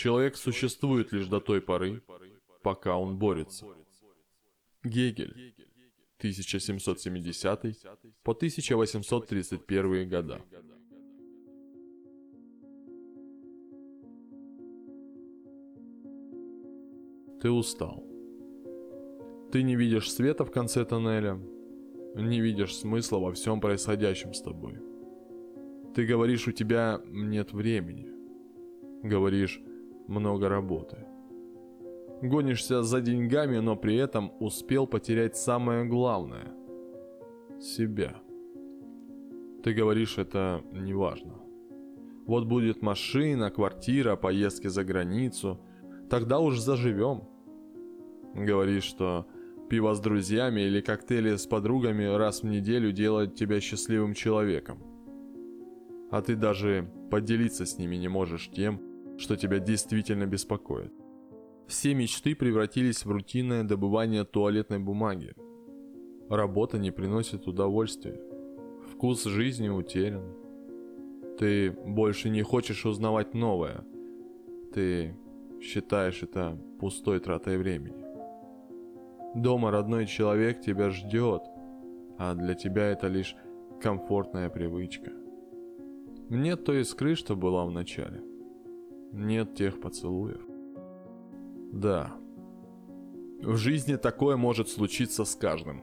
Человек существует лишь до той поры, пока он борется. Гегель. 1770 по 1831 года. Ты устал. Ты не видишь света в конце тоннеля, не видишь смысла во всем происходящем с тобой. Ты говоришь, у тебя нет времени. Говоришь, много работы. Гонишься за деньгами, но при этом успел потерять самое главное – себя. Ты говоришь, это не важно. Вот будет машина, квартира, поездки за границу, тогда уж заживем. Говоришь, что пиво с друзьями или коктейли с подругами раз в неделю делают тебя счастливым человеком. А ты даже поделиться с ними не можешь тем, что тебя действительно беспокоит. Все мечты превратились в рутинное добывание туалетной бумаги. Работа не приносит удовольствия. Вкус жизни утерян. Ты больше не хочешь узнавать новое. Ты считаешь это пустой тратой времени. Дома родной человек тебя ждет, а для тебя это лишь комфортная привычка. Нет той искры, что была в начале. Нет тех поцелуев. Да. В жизни такое может случиться с каждым.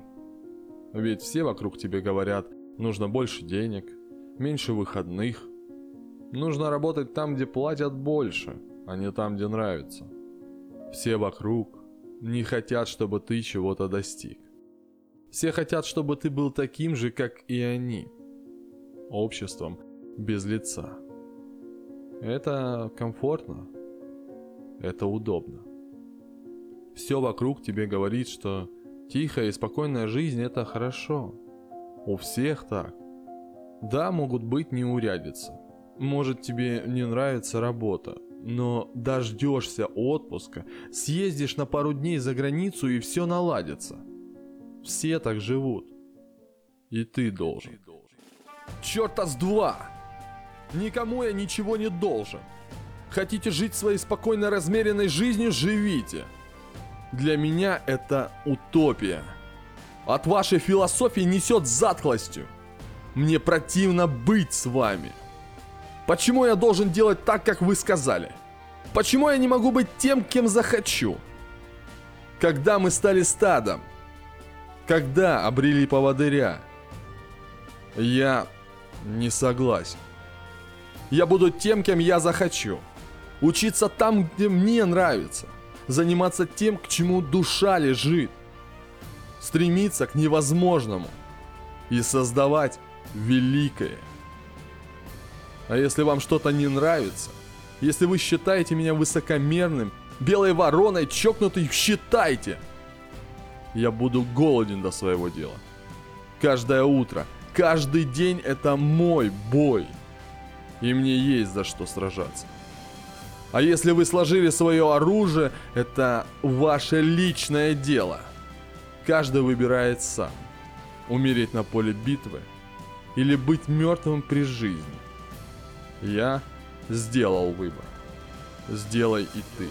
Ведь все вокруг тебе говорят, нужно больше денег, меньше выходных. Нужно работать там, где платят больше, а не там, где нравится. Все вокруг не хотят, чтобы ты чего-то достиг. Все хотят, чтобы ты был таким же, как и они. Обществом без лица. Это комфортно. Это удобно. Все вокруг тебе говорит, что тихая и спокойная жизнь это хорошо. У всех так. Да, могут быть неурядицы. Может тебе не нравится работа, но дождешься отпуска, съездишь на пару дней за границу и все наладится. Все так живут. И ты должен. Черта с два! Никому я ничего не должен. Хотите жить своей спокойной размеренной жизнью, живите. Для меня это утопия. От вашей философии несет затхлостью. Мне противно быть с вами. Почему я должен делать так, как вы сказали? Почему я не могу быть тем, кем захочу? Когда мы стали стадом? Когда обрели поводыря? Я не согласен. Я буду тем, кем я захочу. Учиться там, где мне нравится. Заниматься тем, к чему душа лежит. Стремиться к невозможному. И создавать великое. А если вам что-то не нравится, если вы считаете меня высокомерным, белой вороной, чокнутой, считайте. Я буду голоден до своего дела. Каждое утро, каждый день это мой бой и мне есть за что сражаться. А если вы сложили свое оружие, это ваше личное дело. Каждый выбирает сам. Умереть на поле битвы или быть мертвым при жизни. Я сделал выбор. Сделай и ты.